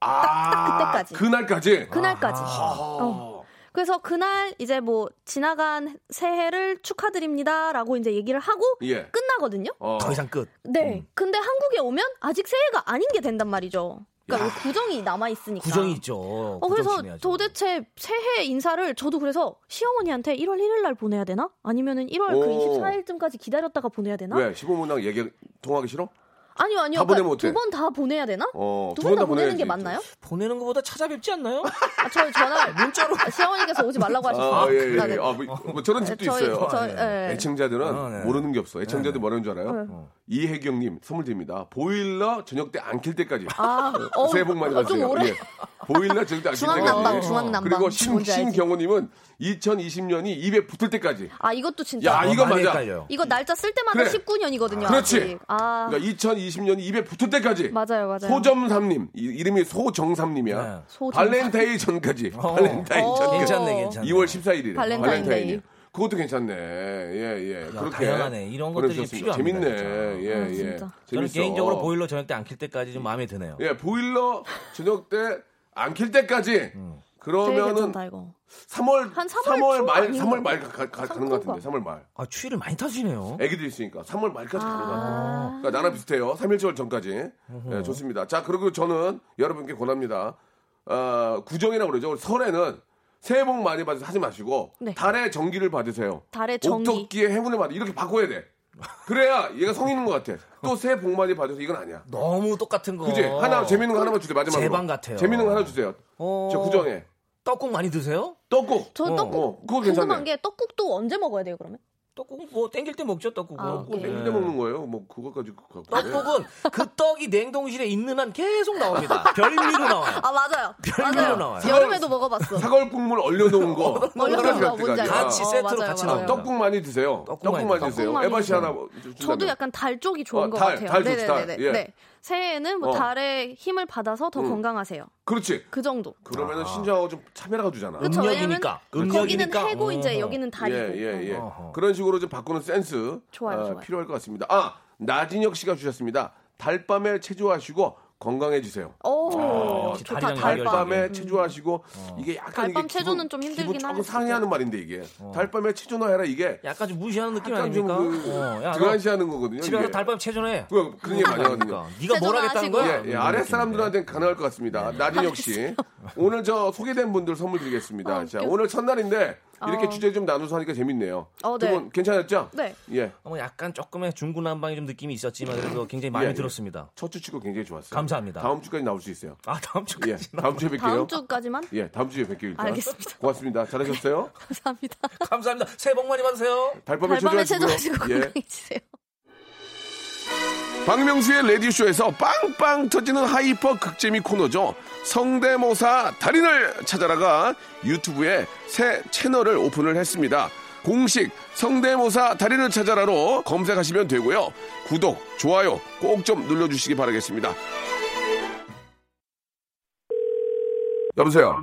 아, 딱 그때까지. 그날까지? 그날까지. 아. 어. 그래서 그날 이제 뭐 지나간 새해를 축하드립니다라고 이제 얘기를 하고 예. 끝나거든요. 어. 더 이상 끝. 네. 근데 한국에 오면 아직 새해가 아닌 게 된단 말이죠. 그러니까 구정이 남아 있으니까. 구정이 있죠. 어 구정 그래서 지내야죠. 도대체 새해 인사를 저도 그래서 시어머니한테 1월 1일 날 보내야 되나? 아니면은 1월 그 오. 24일쯤까지 기다렸다가 보내야 되나? 왜? 15분당 얘기 통하기 싫어? 아니요 아니요. 다 보내면 어때? 두 번 다 보내야 되나? 어, 두두번번다다 보내는. 게 맞나요? 보내는 것보다 찾아뵙지 않나요? 아, 저희 전화 문자로 시어머니가 오지 말라고 하셨어요. 아, 예, 예. 네, 네. 아, 뭐, 뭐 저런 집도 저희- 있어요. 저희- 네. 예. 애청자들은 아, 네. 모르는 게 없어. 애청자들 네. 뭐라는 줄 알아요? 어. 이혜경님 선물 드립니다. 보일러 저녁 때 안 킬 때까지. 아, 어, 새해 복 많이 어, 좀 받으세요. 오래. 예. 보일러 저녁 때 안 킬 중앙난방, 때까지. 중앙난방. 그리고 신? 신경호님은 2020년이 입에 붙을 때까지. 아 이것도 진짜. 야, 이거 많이 맞아. 헷갈려요. 이거 날짜 쓸 때마다 그래. 19년이거든요. 그렇지. 아직. 아 그러니까 2020년이 입에 붙을 때까지. 맞아요 맞아요. 소정삼님 이- 이름이 소정삼님이야. 네. 소정삼. 발렌타인 전까지. 어. 발렌타인 어. 전까지. 괜찮네, 괜찮네. 2월 14일이래. 발렌타인데이. 그것도 괜찮네. 예, 예. 그렇게. 다양하네. 이런 것들이. 필요합니다, 재밌네. 진짜. 예, 아, 예. 진짜. 저는 재밌어. 개인적으로 보일러 저녁 때 안 킬 때까지 좀 마음에 드네요. 예, 보일러 저녁 때 안 킬 때까지. 음. 그러면은 괜찮다 이거. 3월 한 3월 3월 초말 아닌가? 3월 말 가, 가, 가는 것. 같은데. 3월 말. 아 추위를 많이 타시네요. 애기들 있으니까 3월 말까지 가는 것 같아요. 아. 그러니까 나랑 비슷해요. 3일 절 전까지. 네, 좋습니다. 자, 그리고 저는 여러분께 권합니다. 아, 구정이라고 그러죠. 설에는 새해 복 많이 받으세요 하지 마시고 네. 달의 정기를 받으세요. 달의 정기. 옥토끼의 행운을 받으 이렇게 바꿔야 돼. 그래야 얘가 성인인 것 같아. 또 새해 복 많이 받으세요 이건 아니야. 너무 똑같은 거. 그지? 하나 재밌는 거 하나만 주세요. 마지막으로. 제방 같아요. 재밌는 거 하나 주세요. 어. 저 구정에 떡국 많이 드세요? 떡국. 저 어, 떡국 어, 그거 궁금한 괜찮네. 게 떡국도 언제 먹어야 돼요 그러면? 떡국 뭐 땡길 때 먹죠 떡국은. 아, 오케이. 땡길 때 먹는 거예요. 뭐 그거까지 갖고. 떡국은 그 떡이 냉동실에 있는 한 계속 나옵니다. 별미로 나와요. 아 맞아요. 별미로 맞아요. 나와요. 여름에도 먹어봤어. 사골 국물 얼려놓은 거. 얼려놓은 거 뭔지 알죠? 같이 어, 세트로 맞아요, 같이. 나와요. 떡국 많이 드세요. 떡국 떡국 많이 드세요. 떡국 에바 씨. 하나. 저도 약간 달 쪽이 좋은 어, 것 달, 같아요. 달 좋지, 달. 네네네네. 예. 네. 새해에는 뭐 어. 달의 힘을 받아서 더 음. 건강하세요. 그렇지. 그 정도. 그러면은 신장하고 좀 차별화가 주잖아. 그렇죠. 음력이니까. 왜냐면 거기는 음력이니까. 해고 이제. 여기는 달이고. 예, 예, 예. 어허. 그런 식으로 좀 바꾸는 센스 좋아요, 어, 좋아요. 필요할 것 같습니다. 아, 나진혁 씨가 주셨습니다. 달밤에 체조하시고 건강해지세요. 오, 좋다. 다리랑 달밤. 달밤 에 체조하시고 이게 약간 달밤 이게 체조는 기분, 좀 힘들긴 조금 할 상해하는 말인데 이게 달밤에 체조나 해라 이게 약간 좀 무시하는 느낌 아닙니까? 좀그 어, 등한시하는 거거든요. 집에 가서 이게. 달밤 체조해. 그 그런 얘기 많이 하거든요. 그러니까. 네가 뭘 하겠다는. 거야? 예, 예, 아래. 사람들한테는 가능할 것 같습니다. 나진혁 씨. 오늘 저 소개된 분들 선물 드리겠습니다. 어, 자. 오늘 첫날인데 이렇게 어. 주제 좀 나눠서 하니까 재밌네요. 어, 두 네. 분 괜찮았죠? 네. 예. 뭐 약간 조금의 중구난방의 좀 느낌이 있었지만 그래도 굉장히 마음에 예, 예. 들었습니다. 첫 주 치고 굉장히 좋았어요. 감사합니다. 다음 주까지 나올 수 있어요. 아 다음 주까지. 예. 다음 주에 뵐게요. 다음 주까지만? 예, 다음 주에 뵐게요. 일단. 알겠습니다. 고맙습니다. 잘하셨어요? 감사합니다. 감사합니다. 새해 복 많이 받으세요. 달밤에 달밤에. 체조하시고 예. 건강해지세요. 박명수의 라디오쇼에서 빵빵 터지는 hyper 극재미 코너죠. 성대모사 달인을 찾아라가 유튜브에 새 채널을 오픈을 했습니다. 공식 성대모사 달인을 찾아라로 검색하시면 되고요. 구독, 좋아요 꼭 좀 눌러주시기 바라겠습니다. 여보세요.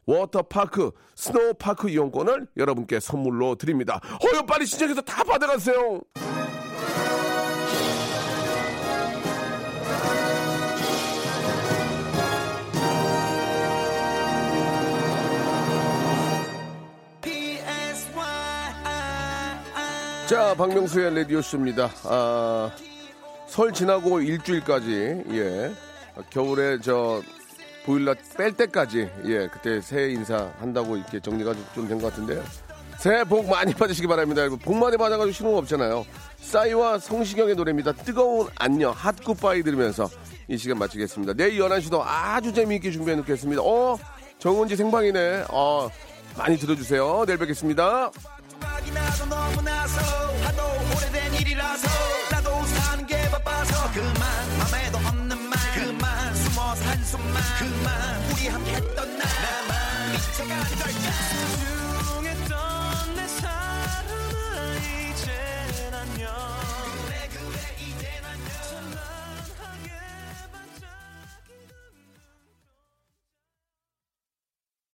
워터파크 snow park 이용권을 여러분께 선물로 드립니다. 어여 빨리 신청해서 다 받아가세요. 자, 박명수의 라디오쇼입니다. 아, 설 지나고 일주일까지, 예. 겨울에 저, 보일러 뺄 때까지, 예. 그때 새해 인사 한다고 이렇게 정리가 좀 된 것 같은데요. 새해 복 많이 받으시기 바랍니다. 복 많이 받아가지고 거 없잖아요. 싸이와 성시경의 노래입니다. 뜨거운 안녕, 핫굿바이 들으면서 이 시간 마치겠습니다. 내일 11시도 아주 재미있게 준비해 놓겠습니다. 어, 정은지 생방이네. 어, 많이 들어주세요. 내일 뵙겠습니다. 음악 숨어서 한